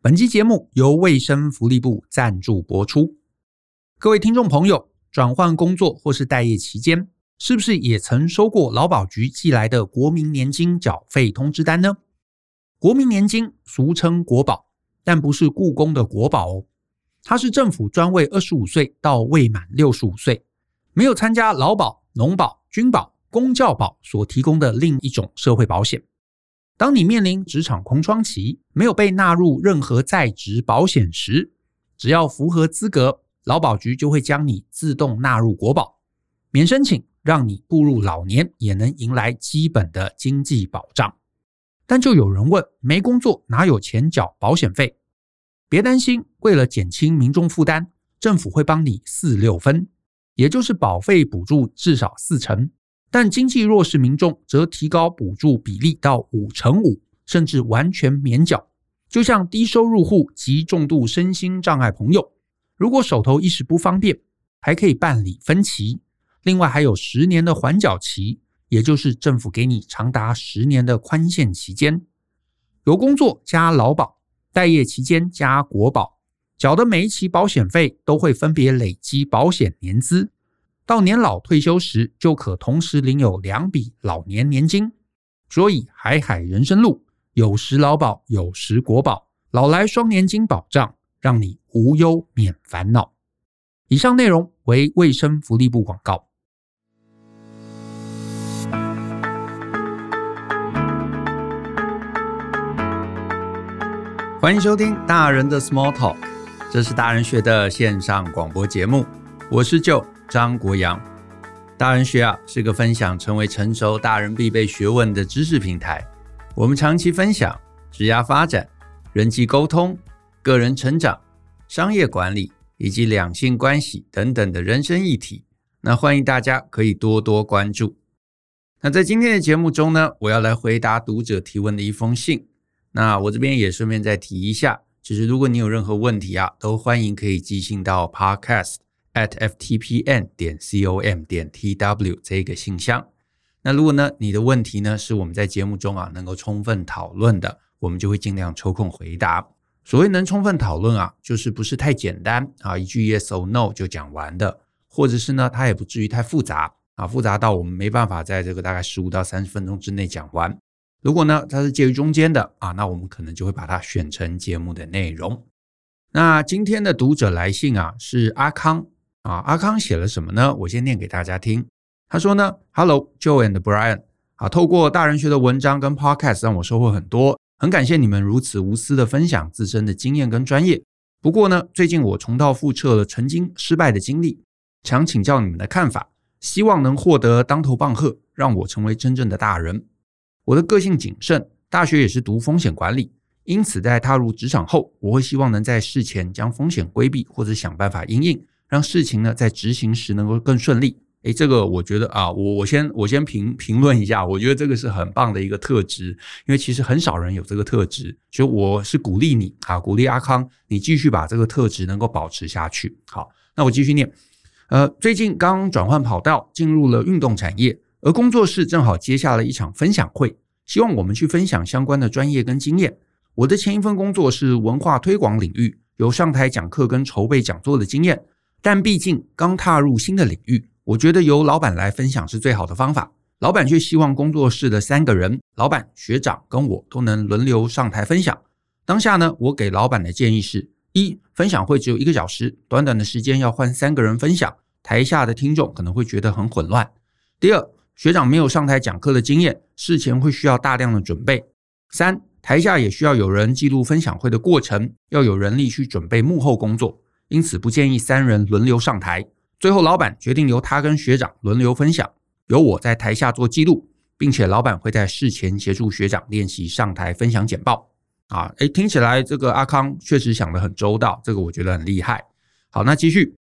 本期节目由卫生福利部赞助播出。各位听众朋友，转换工作或是待业期间，是不是也曾收过劳保局寄来的国民年金缴费通知单呢？国民年金俗称国保，但不是故宫的国宝哦，它是政府专为二十五岁到未满六十五岁，没有参加劳保、农保、军保、公教保所提供的另一种社会保险。当你面临职场空窗期，没有被纳入任何在职保险时，只要符合资格，劳保局就会将你自动纳入国保，免申请，让你步入老年也能迎来基本的经济保障。但就有人问，没工作哪有钱缴保险费？别担心，为了减轻民众负担，政府会帮你四六分，也就是保费补助至少四成。但经济弱势民众则提高补助比例到五成五，甚至完全免缴。就像低收入户及重度身心障碍朋友，如果手头一时不方便，还可以办理分期。另外还有十年的缓缴期，也就是政府给你长达十年的宽限期间。有工作加劳保，待业期间加国保，缴的每一期保险费都会分别累积保险年资。到年老退休时，就可同时领有两笔老年年金。所以海海人生路，有时劳保，有时国保，老来双年金保障，让你无忧免烦恼。以上内容为卫生福利部广告。欢迎收听大人的 Small Talk，这是大人学的线上广播节目，我是舅。张国阳，大人学啊是个分享成为成熟大人必备学问的知识平台。我们长期分享职业发展、人际沟通、个人成长、商业管理以及两性关系等等的人生议题。那欢迎大家可以多多关注。那在今天的节目中呢，我要来回答读者提问的一封信。那我这边也顺便再提一下，就是如果你有任何问题啊，都欢迎可以寄信到 Podcast。At ftpn 点 com 点 tw 这个信箱。那如果呢，你的问题呢是我们在节目中啊能够充分讨论的，我们就会尽量抽空回答。所谓能充分讨论啊，就是不是太简单啊，一句 yes or no 就讲完的，或者是呢，它也不至于太复杂啊，复杂到我们没办法在这个大概十五到三十分钟之内讲完。如果呢，它是介于中间的啊，那我们可能就会把它选成节目的内容。那今天的读者来信啊，是阿康。啊，阿康写了什么呢？我先念给大家听。他说呢，Hello Joe and Brian，啊，透过大人学的文章跟 Podcast 让我收获很多，很感谢你们如此无私的分享自身的经验跟专业。不过呢，最近我重蹈覆辙了曾经失败的经历，想请教你们的看法，希望能获得当头棒喝，让我成为真正的大人。我的个性谨慎，大学也是读风险管理，因此在踏入职场后，我会希望能在事前将风险规避或者想办法应应。让事情呢在执行时能够更顺利。诶，这个我觉得啊，我我先我先评评论一下，我觉得这个是很棒的一个特质，因为其实很少人有这个特质，所以我是鼓励你啊，鼓励阿康，你继续把这个特质能够保持下去。好，那我继续念。呃，最近刚转换跑道，进入了运动产业，而工作室正好接下了一场分享会，希望我们去分享相关的专业跟经验。我的前一份工作是文化推广领域，有上台讲课跟筹备讲座的经验。但毕竟刚踏入新的领域，我觉得由老板来分享是最好的方法。老板却希望工作室的三个人，老板、学长跟我都能轮流上台分享。当下呢，我给老板的建议是：一、分享会只有一个小时，短短的时间要换三个人分享，台下的听众可能会觉得很混乱。第二，学长没有上台讲课的经验，事前会需要大量的准备。三、台下也需要有人记录分享会的过程，要有人力去准备幕后工作。因此不建议三人轮流上台。最后，老板决定由他跟学长轮流分享，由我在台下做记录，并且老板会在事前协助学长练习上台分享简报。啊，诶，听起来这个阿康确实想得很周到，这个我觉得很厉害。好，那继续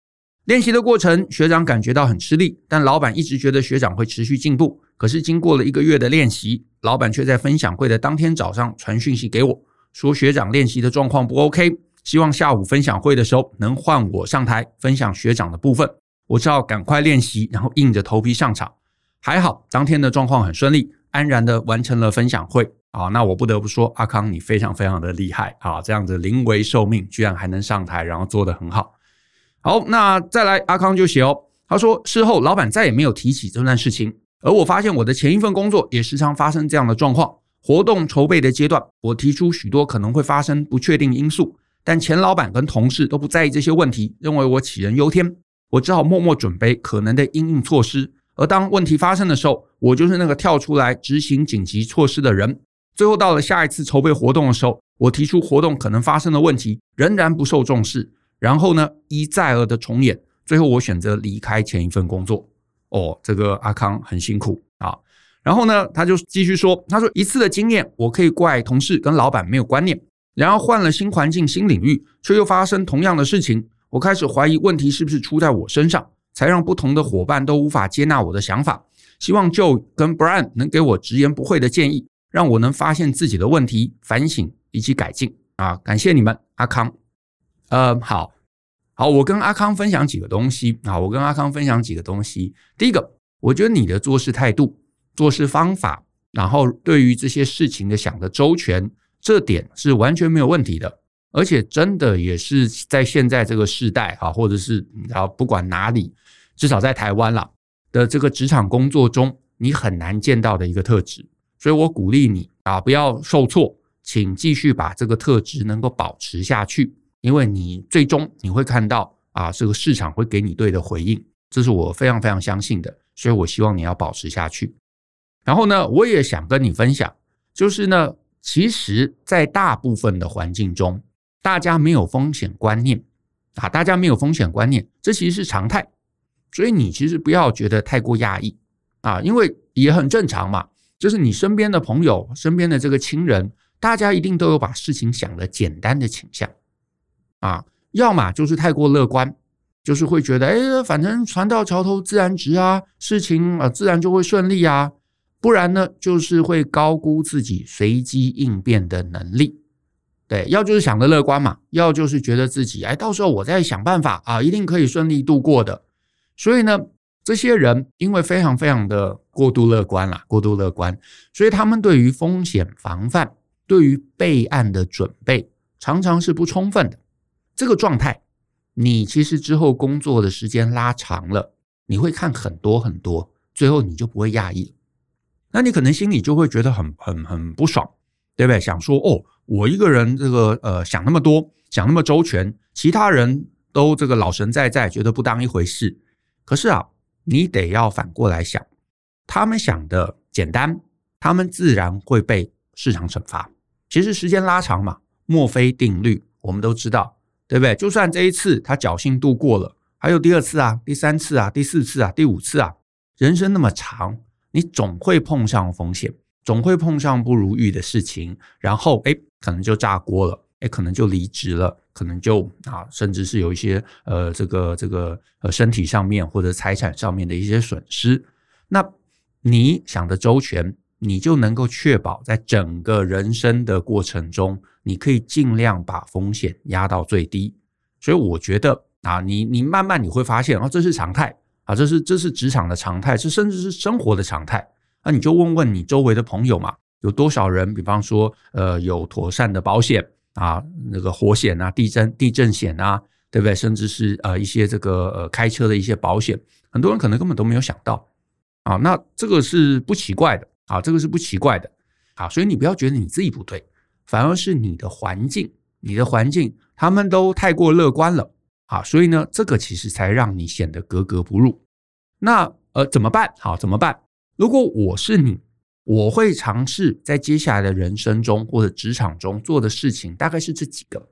练习的过程，学长感觉到很吃力，但老板一直觉得学长会持续进步。可是经过了一个月的练习，老板却在分享会的当天早上传讯息给我说，学长练习的状况不 OK。希望下午分享会的时候能换我上台分享学长的部分，我只好赶快练习，然后硬着头皮上场。还好当天的状况很顺利，安然的完成了分享会啊。那我不得不说，阿康你非常非常的厉害啊，这样子临危受命，居然还能上台，然后做得很好。好，那再来，阿康就写哦，他说事后老板再也没有提起这段事情，而我发现我的前一份工作也时常发生这样的状况。活动筹备的阶段，我提出许多可能会发生不确定因素，但前老板跟同事都不在意这些问题，认为我杞人忧天。我只好默默准备可能的应应措施。而当问题发生的时候，我就是那个跳出来执行紧急措施的人。最后到了下一次筹备活动的时候，我提出活动可能发生的问题仍然不受重视，然后呢，一再而的重演。最后我选择离开前一份工作。哦，这个阿康很辛苦啊。然后呢，他就继续说：“他说一次的经验，我可以怪同事跟老板没有观念。然后换了新环境、新领域，却又发生同样的事情。我开始怀疑问题是不是出在我身上，才让不同的伙伴都无法接纳我的想法。希望 Joe 跟 Brian 能给我直言不讳的建议，让我能发现自己的问题、反省以及改进。啊，感谢你们，阿康。呃，好，好，我跟阿康分享几个东西啊，我跟阿康分享几个东西。第一个，我觉得你的做事态度。”做事方法，然后对于这些事情的想的周全，这点是完全没有问题的，而且真的也是在现在这个时代啊，或者是啊不管哪里，至少在台湾啦的这个职场工作中，你很难见到的一个特质。所以我鼓励你啊，不要受挫，请继续把这个特质能够保持下去，因为你最终你会看到啊，这个市场会给你对的回应，这是我非常非常相信的，所以我希望你要保持下去。然后呢，我也想跟你分享，就是呢，其实，在大部分的环境中，大家没有风险观念啊，大家没有风险观念，这其实是常态，所以你其实不要觉得太过压抑啊，因为也很正常嘛，就是你身边的朋友、身边的这个亲人，大家一定都有把事情想得简单的倾向啊，要么就是太过乐观，就是会觉得，哎，反正船到桥头自然直啊，事情啊自然就会顺利啊。不然呢，就是会高估自己随机应变的能力。对，要就是想着乐观嘛，要就是觉得自己哎，到时候我再想办法啊，一定可以顺利度过的。所以呢，这些人因为非常非常的过度乐观啦，过度乐观，所以他们对于风险防范、对于备案的准备，常常是不充分的。这个状态，你其实之后工作的时间拉长了，你会看很多很多，最后你就不会讶异了。那你可能心里就会觉得很很很不爽，对不对？想说哦，我一个人这个呃想那么多，想那么周全，其他人都这个老神在在，觉得不当一回事。可是啊，你得要反过来想，他们想的简单，他们自然会被市场惩罚。其实时间拉长嘛，墨菲定律我们都知道，对不对？就算这一次他侥幸度过了，还有第二次啊，第三次啊，第四次啊，第五次啊，人生那么长。你总会碰上风险，总会碰上不如意的事情，然后哎，可能就炸锅了，哎，可能就离职了，可能就啊，甚至是有一些呃，这个这个呃，身体上面或者财产上面的一些损失。那你想的周全，你就能够确保在整个人生的过程中，你可以尽量把风险压到最低。所以我觉得啊，你你慢慢你会发现，哦，这是常态。啊，这是这是职场的常态，这甚至是生活的常态。那你就问问你周围的朋友嘛，有多少人，比方说，呃，有妥善的保险啊，那个火险啊、地震地震险啊，对不对？甚至是呃一些这个呃开车的一些保险，很多人可能根本都没有想到啊。那这个是不奇怪的啊，这个是不奇怪的啊。所以你不要觉得你自己不对，反而是你的环境，你的环境他们都太过乐观了。啊，所以呢，这个其实才让你显得格格不入。那呃，怎么办？好，怎么办？如果我是你，我会尝试在接下来的人生中或者职场中做的事情，大概是这几个。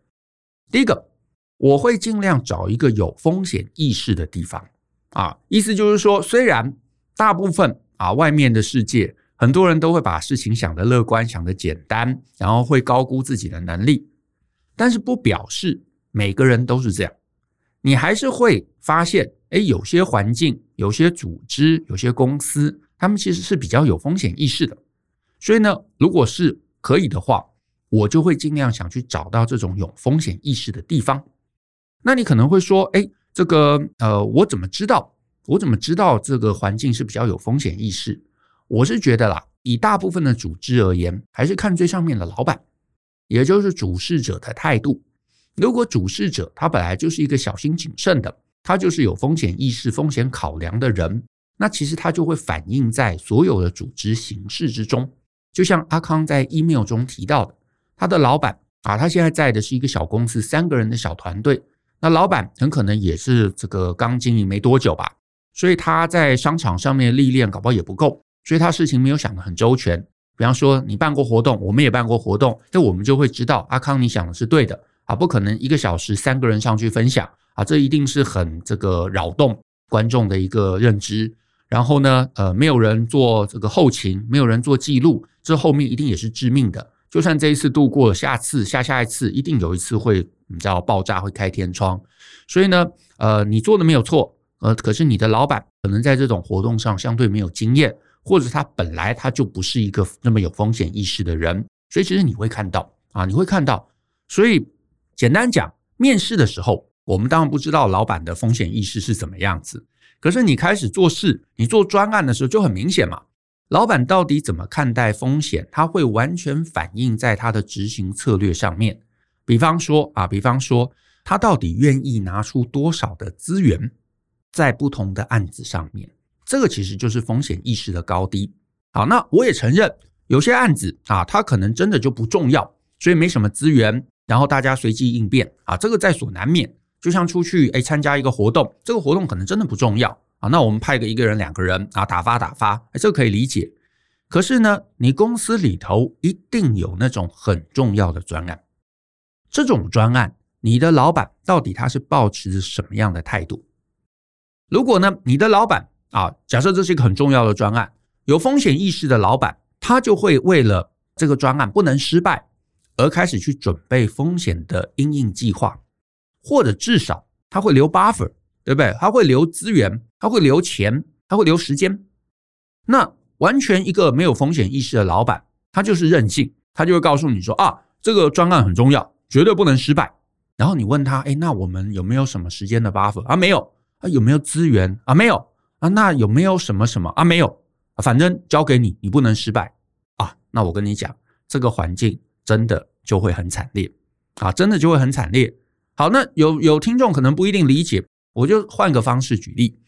第一个，我会尽量找一个有风险意识的地方。啊，意思就是说，虽然大部分啊，外面的世界很多人都会把事情想得乐观，想得简单，然后会高估自己的能力，但是不表示每个人都是这样。你还是会发现，哎，有些环境、有些组织、有些公司，他们其实是比较有风险意识的。所以呢，如果是可以的话，我就会尽量想去找到这种有风险意识的地方。那你可能会说，哎，这个呃，我怎么知道？我怎么知道这个环境是比较有风险意识？我是觉得啦，以大部分的组织而言，还是看最上面的老板，也就是主事者的态度。如果主事者他本来就是一个小心谨慎的，他就是有风险意识、风险考量的人，那其实他就会反映在所有的组织形式之中。就像阿康在 email 中提到的，他的老板啊，他现在在的是一个小公司，三个人的小团队。那老板很可能也是这个刚经营没多久吧，所以他在商场上面历练搞不好也不够，所以他事情没有想得很周全。比方说，你办过活动，我们也办过活动，那我们就会知道阿康你想的是对的。啊，不可能一个小时三个人上去分享啊，这一定是很这个扰动观众的一个认知。然后呢，呃，没有人做这个后勤，没有人做记录，这后面一定也是致命的。就算这一次度过，下次下下一次一定有一次会你知道爆炸，会开天窗。所以呢，呃，你做的没有错，呃，可是你的老板可能在这种活动上相对没有经验，或者他本来他就不是一个那么有风险意识的人，所以其实你会看到啊，你会看到，所以。简单讲，面试的时候，我们当然不知道老板的风险意识是怎么样子。可是你开始做事，你做专案的时候就很明显嘛。老板到底怎么看待风险，他会完全反映在他的执行策略上面。比方说啊，比方说他到底愿意拿出多少的资源在不同的案子上面，这个其实就是风险意识的高低。好，那我也承认有些案子啊，他可能真的就不重要，所以没什么资源。然后大家随机应变啊，这个在所难免。就像出去诶参加一个活动，这个活动可能真的不重要啊，那我们派个一个人、两个人啊，打发打发，这可以理解。可是呢，你公司里头一定有那种很重要的专案，这种专案，你的老板到底他是抱持着什么样的态度？如果呢，你的老板啊，假设这是一个很重要的专案，有风险意识的老板，他就会为了这个专案不能失败。而开始去准备风险的因应计划，或者至少他会留 buffer，对不对？他会留资源，他会留钱，他会留时间。那完全一个没有风险意识的老板，他就是任性，他就会告诉你说啊，这个专案很重要，绝对不能失败。然后你问他，哎，那我们有没有什么时间的 buffer 啊？没有啊？有没有资源啊？没有啊？那有没有什么什么啊？没有啊？反正交给你，你不能失败啊。那我跟你讲，这个环境。真的就会很惨烈啊！真的就会很惨烈。好，那有有听众可能不一定理解，我就换个方式举例。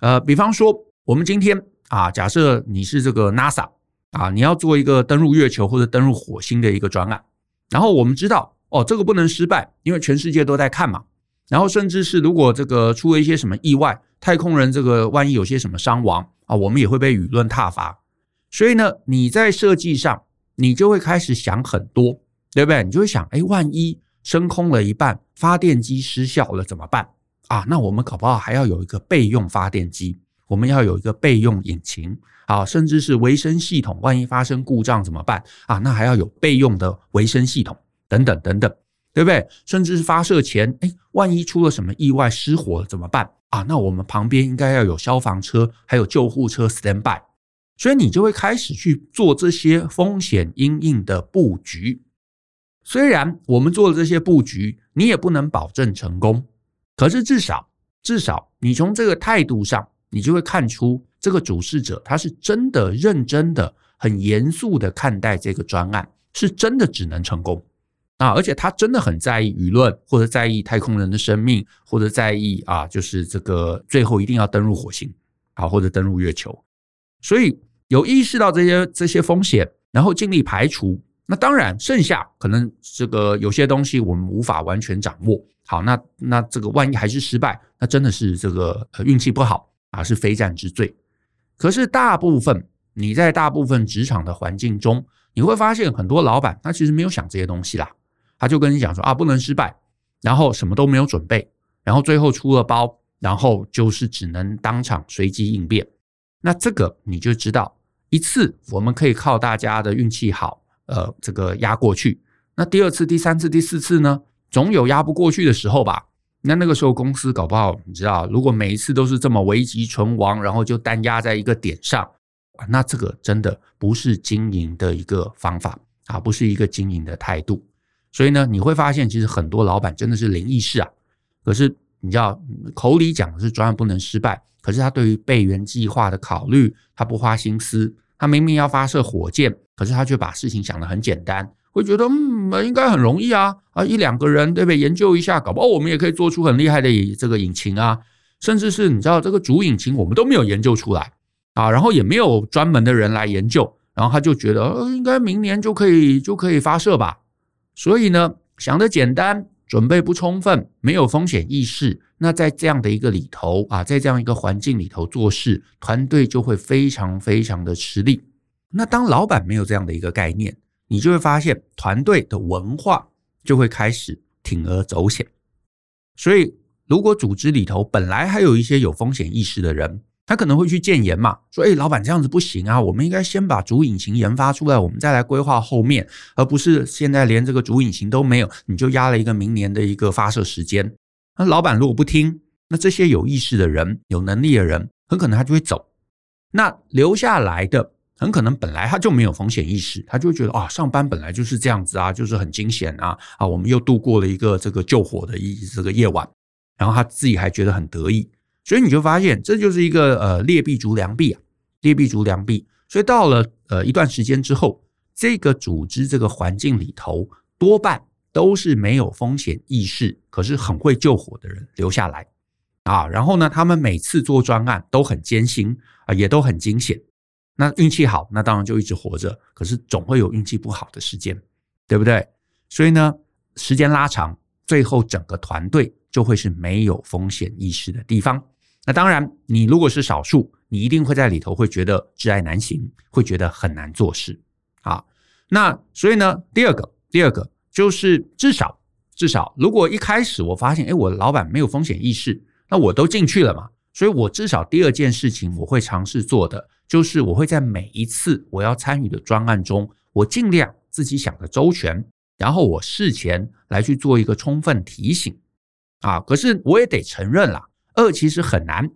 呃，比方说，我们今天啊，假设你是这个 NASA 啊，你要做一个登陆月球或者登陆火星的一个专案，然后我们知道哦，这个不能失败，因为全世界都在看嘛。然后甚至是如果这个出了一些什么意外，太空人这个万一有些什么伤亡啊，我们也会被舆论挞伐。所以呢，你在设计上。你就会开始想很多，对不对？你就会想，哎，万一升空了一半，发电机失效了怎么办？啊，那我们搞不好还要有一个备用发电机，我们要有一个备用引擎，啊，甚至是维生系统，万一发生故障怎么办？啊，那还要有备用的维生系统，等等等等，对不对？甚至是发射前，哎，万一出了什么意外失火了怎么办？啊，那我们旁边应该要有消防车，还有救护车 stand by。所以你就会开始去做这些风险因应的布局。虽然我们做了这些布局，你也不能保证成功，可是至少至少你从这个态度上，你就会看出这个主事者他是真的认真的、很严肃的看待这个专案，是真的只能成功啊！而且他真的很在意舆论，或者在意太空人的生命，或者在意啊，就是这个最后一定要登陆火星啊，或者登陆月球。所以有意识到这些这些风险，然后尽力排除。那当然，剩下可能这个有些东西我们无法完全掌握。好，那那这个万一还是失败，那真的是这个运气不好啊，是非战之罪。可是大部分你在大部分职场的环境中，你会发现很多老板他其实没有想这些东西啦，他就跟你讲说啊，不能失败，然后什么都没有准备，然后最后出了包，然后就是只能当场随机应变。那这个你就知道，一次我们可以靠大家的运气好，呃，这个压过去。那第二次、第三次、第四次呢，总有压不过去的时候吧？那那个时候公司搞不好，你知道，如果每一次都是这么危急存亡，然后就单压在一个点上，那这个真的不是经营的一个方法啊，不是一个经营的态度。所以呢，你会发现，其实很多老板真的是灵异事啊。可是你知道，口里讲的是专案不能失败。可是他对于备援计划的考虑，他不花心思，他明明要发射火箭，可是他却把事情想得很简单，会觉得嗯，应该很容易啊啊，一两个人对不对？研究一下，搞不好我们也可以做出很厉害的这个引擎啊，甚至是你知道这个主引擎我们都没有研究出来啊，然后也没有专门的人来研究，然后他就觉得呃，应该明年就可以就可以发射吧。所以呢，想得简单，准备不充分，没有风险意识。那在这样的一个里头啊，在这样一个环境里头做事，团队就会非常非常的吃力。那当老板没有这样的一个概念，你就会发现团队的文化就会开始铤而走险。所以，如果组织里头本来还有一些有风险意识的人，他可能会去建言嘛，说：“诶，老板这样子不行啊，我们应该先把主引擎研发出来，我们再来规划后面，而不是现在连这个主引擎都没有，你就压了一个明年的一个发射时间。”那老板如果不听，那这些有意识的人、有能力的人，很可能他就会走。那留下来的，很可能本来他就没有风险意识，他就会觉得啊，上班本来就是这样子啊，就是很惊险啊啊，我们又度过了一个这个救火的一这个夜晚，然后他自己还觉得很得意，所以你就发现这就是一个呃劣币逐良币啊，劣币逐良币。所以到了呃一段时间之后，这个组织这个环境里头多半。都是没有风险意识，可是很会救火的人留下来啊。然后呢，他们每次做专案都很艰辛啊，也都很惊险。那运气好，那当然就一直活着。可是总会有运气不好的时间，对不对？所以呢，时间拉长，最后整个团队就会是没有风险意识的地方。那当然，你如果是少数，你一定会在里头会觉得挚爱难行，会觉得很难做事啊。那所以呢，第二个，第二个。就是至少至少，如果一开始我发现，诶，我老板没有风险意识，那我都进去了嘛，所以我至少第二件事情我会尝试做的，就是我会在每一次我要参与的专案中，我尽量自己想的周全，然后我事前来去做一个充分提醒啊。可是我也得承认啦，二其实很难，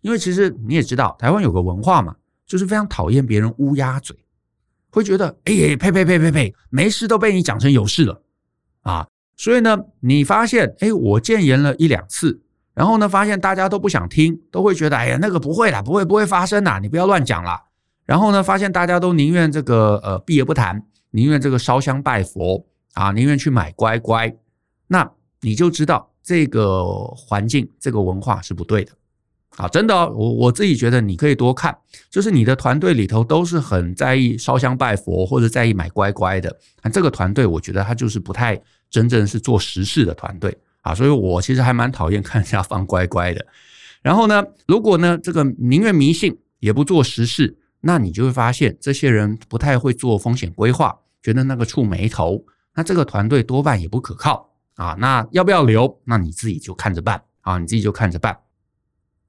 因为其实你也知道，台湾有个文化嘛，就是非常讨厌别人乌鸦嘴。会觉得，哎，呸呸呸呸呸，没事都被你讲成有事了啊！所以呢，你发现，哎，我建言了一两次，然后呢，发现大家都不想听，都会觉得，哎呀，那个不会啦，不会不会发生啦，你不要乱讲啦。然后呢，发现大家都宁愿这个呃避而不谈，宁愿这个烧香拜佛啊，宁愿去买乖乖，那你就知道这个环境、这个文化是不对的。啊，真的，我我自己觉得你可以多看，就是你的团队里头都是很在意烧香拜佛或者在意买乖乖的，那这个团队我觉得他就是不太真正是做实事的团队啊，所以我其实还蛮讨厌看人家放乖乖的。然后呢，如果呢这个宁愿迷信也不做实事，那你就会发现这些人不太会做风险规划，觉得那个触霉头，那这个团队多半也不可靠啊。那要不要留？那你自己就看着办啊，你自己就看着办。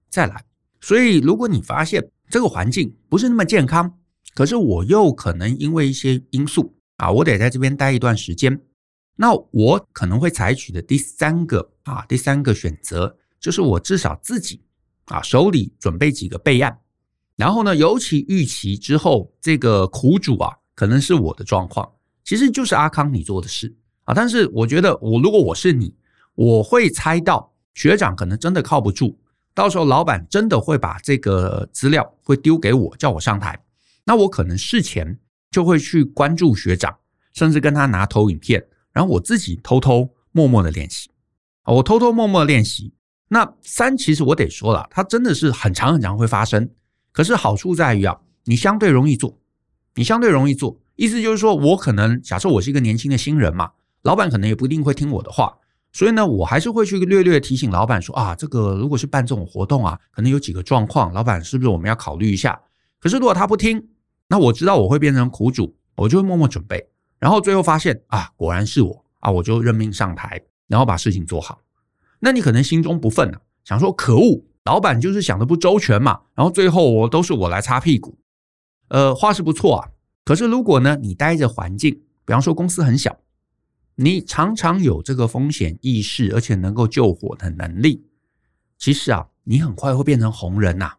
再来，所以如果你发现这个环境不是那么健康，可是我又可能因为一些因素啊，我得在这边待一段时间，那我可能会采取的第三个啊，第三个选择就是我至少自己啊手里准备几个备案，然后呢，尤其预期之后这个苦主啊，可能是我的状况，其实就是阿康你做的事啊，但是我觉得我如果我是你，我会猜到学长可能真的靠不住。到时候老板真的会把这个资料会丢给我，叫我上台，那我可能事前就会去关注学长，甚至跟他拿投影片，然后我自己偷偷默默的练习。我偷偷默默练习。那三其实我得说了，它真的是很长很长会发生，可是好处在于啊，你相对容易做，你相对容易做，意思就是说我可能假设我是一个年轻的新人嘛，老板可能也不一定会听我的话。所以呢，我还是会去略略提醒老板说啊，这个如果是办这种活动啊，可能有几个状况，老板是不是我们要考虑一下？可是如果他不听，那我知道我会变成苦主，我就会默默准备，然后最后发现啊，果然是我啊，我就任命上台，然后把事情做好。那你可能心中不忿啊，想说可恶，老板就是想的不周全嘛，然后最后我都是我来擦屁股。呃，话是不错啊，可是如果呢，你待着环境，比方说公司很小。你常常有这个风险意识，而且能够救火的能力。其实啊，你很快会变成红人呐！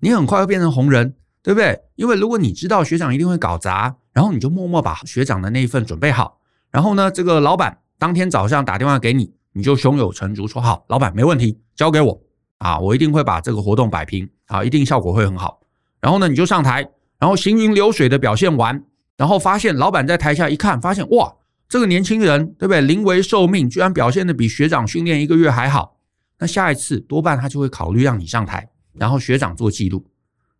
你很快会变成红人，对不对？因为如果你知道学长一定会搞砸，然后你就默默把学长的那一份准备好。然后呢，这个老板当天早上打电话给你，你就胸有成竹说：“好，老板没问题，交给我啊，我一定会把这个活动摆平啊，一定效果会很好。”然后呢，你就上台，然后行云流水的表现完，然后发现老板在台下一看，发现哇，这个年轻人对不对？临危受命，居然表现得比学长训练一个月还好。那下一次多半他就会考虑让你上台，然后学长做记录，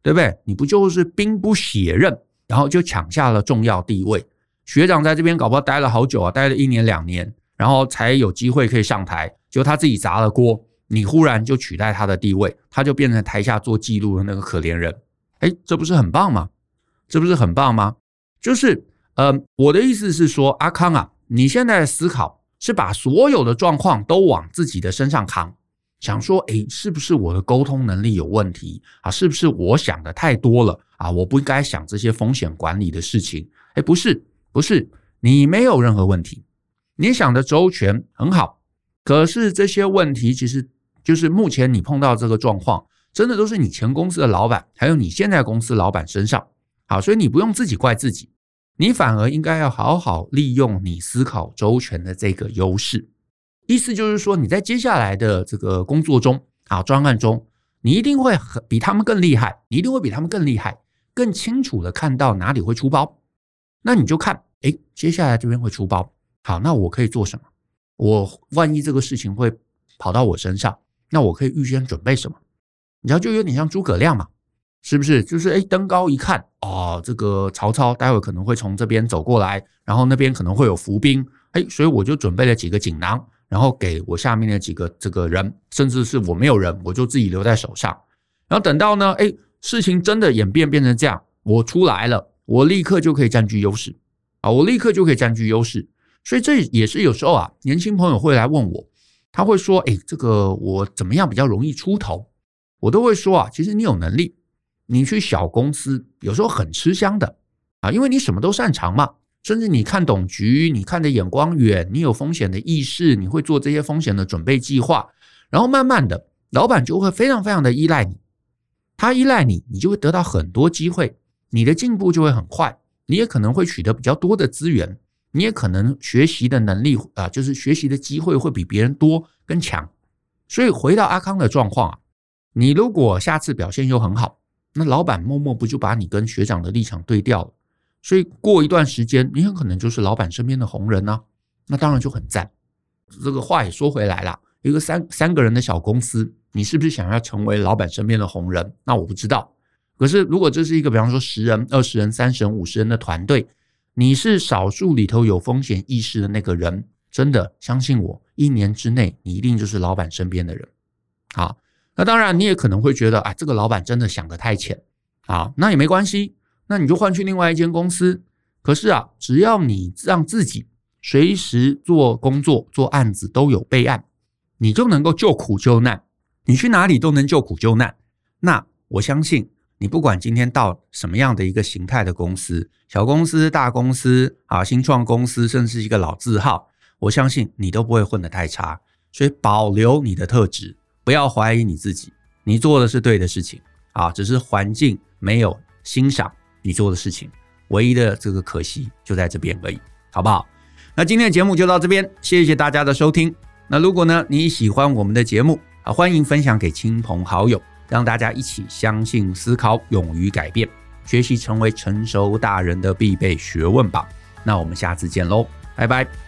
对不对？你不就是兵不血刃，然后就抢下了重要地位？学长在这边搞不好待了好久啊，待了一年两年，然后才有机会可以上台，结果他自己砸了锅，你忽然就取代他的地位，他就变成台下做记录的那个可怜人。哎，这不是很棒吗？这不是很棒吗？就是，呃，我的意思是说，阿康啊，你现在的思考是把所有的状况都往自己的身上扛，想说，哎，是不是我的沟通能力有问题啊？是不是我想的太多了啊？我不应该想这些风险管理的事情。哎，不是，不是，你没有任何问题，你想的周全很好。可是这些问题，其实就是目前你碰到这个状况。真的都是你前公司的老板，还有你现在公司老板身上，好，所以你不用自己怪自己，你反而应该要好好利用你思考周全的这个优势。意思就是说，你在接下来的这个工作中啊，专案中，你一定会很比他们更厉害，你一定会比他们更厉害，更清楚的看到哪里会出包。那你就看，诶，接下来这边会出包，好，那我可以做什么？我万一这个事情会跑到我身上，那我可以预先准备什么？你知道就有点像诸葛亮嘛，是不是？就是哎，登高一看，哦，这个曹操待会可能会从这边走过来，然后那边可能会有伏兵，哎，所以我就准备了几个锦囊，然后给我下面的几个这个人，甚至是我没有人，我就自己留在手上。然后等到呢，哎，事情真的演变变成这样，我出来了，我立刻就可以占据优势啊，我立刻就可以占据优势。所以这也是有时候啊，年轻朋友会来问我，他会说，哎，这个我怎么样比较容易出头？我都会说啊，其实你有能力，你去小公司有时候很吃香的啊，因为你什么都擅长嘛，甚至你看懂局，你看的眼光远，你有风险的意识，你会做这些风险的准备计划，然后慢慢的，老板就会非常非常的依赖你，他依赖你，你就会得到很多机会，你的进步就会很快，你也可能会取得比较多的资源，你也可能学习的能力啊，就是学习的机会会比别人多更强，所以回到阿康的状况啊。你如果下次表现又很好，那老板默默不就把你跟学长的立场对调了？所以过一段时间，你很可能就是老板身边的红人呢、那当然就很赞。这个话也说回来了，一个三三个人的小公司，你是不是想要成为老板身边的红人？那我不知道。可是如果这是一个比方说十人、二十人、三十人、五十人的团队，你是少数里头有风险意识的那个人，真的相信我，一年之内你一定就是老板身边的人。好。那当然，你也可能会觉得啊，这个老板真的想得太浅，啊，那也没关系，那你就换去另外一间公司。可是啊，只要你让自己随时做工作、做案子都有备案，你就能够救苦救难。你去哪里都能救苦救难。那我相信，你不管今天到什么样的一个形态的公司，小公司、大公司啊，新创公司，甚至一个老字号，我相信你都不会混得太差。所以保留你的特质。不要怀疑你自己，你做的是对的事情啊，只是环境没有欣赏你做的事情，唯一的这个可惜就在这边而已，好不好？那今天的节目就到这边，谢谢大家的收听。那如果呢，你喜欢我们的节目啊，欢迎分享给亲朋好友，让大家一起相信、思考、勇于改变，学习成为成熟大人的必备学问吧。那我们下次见喽，拜拜。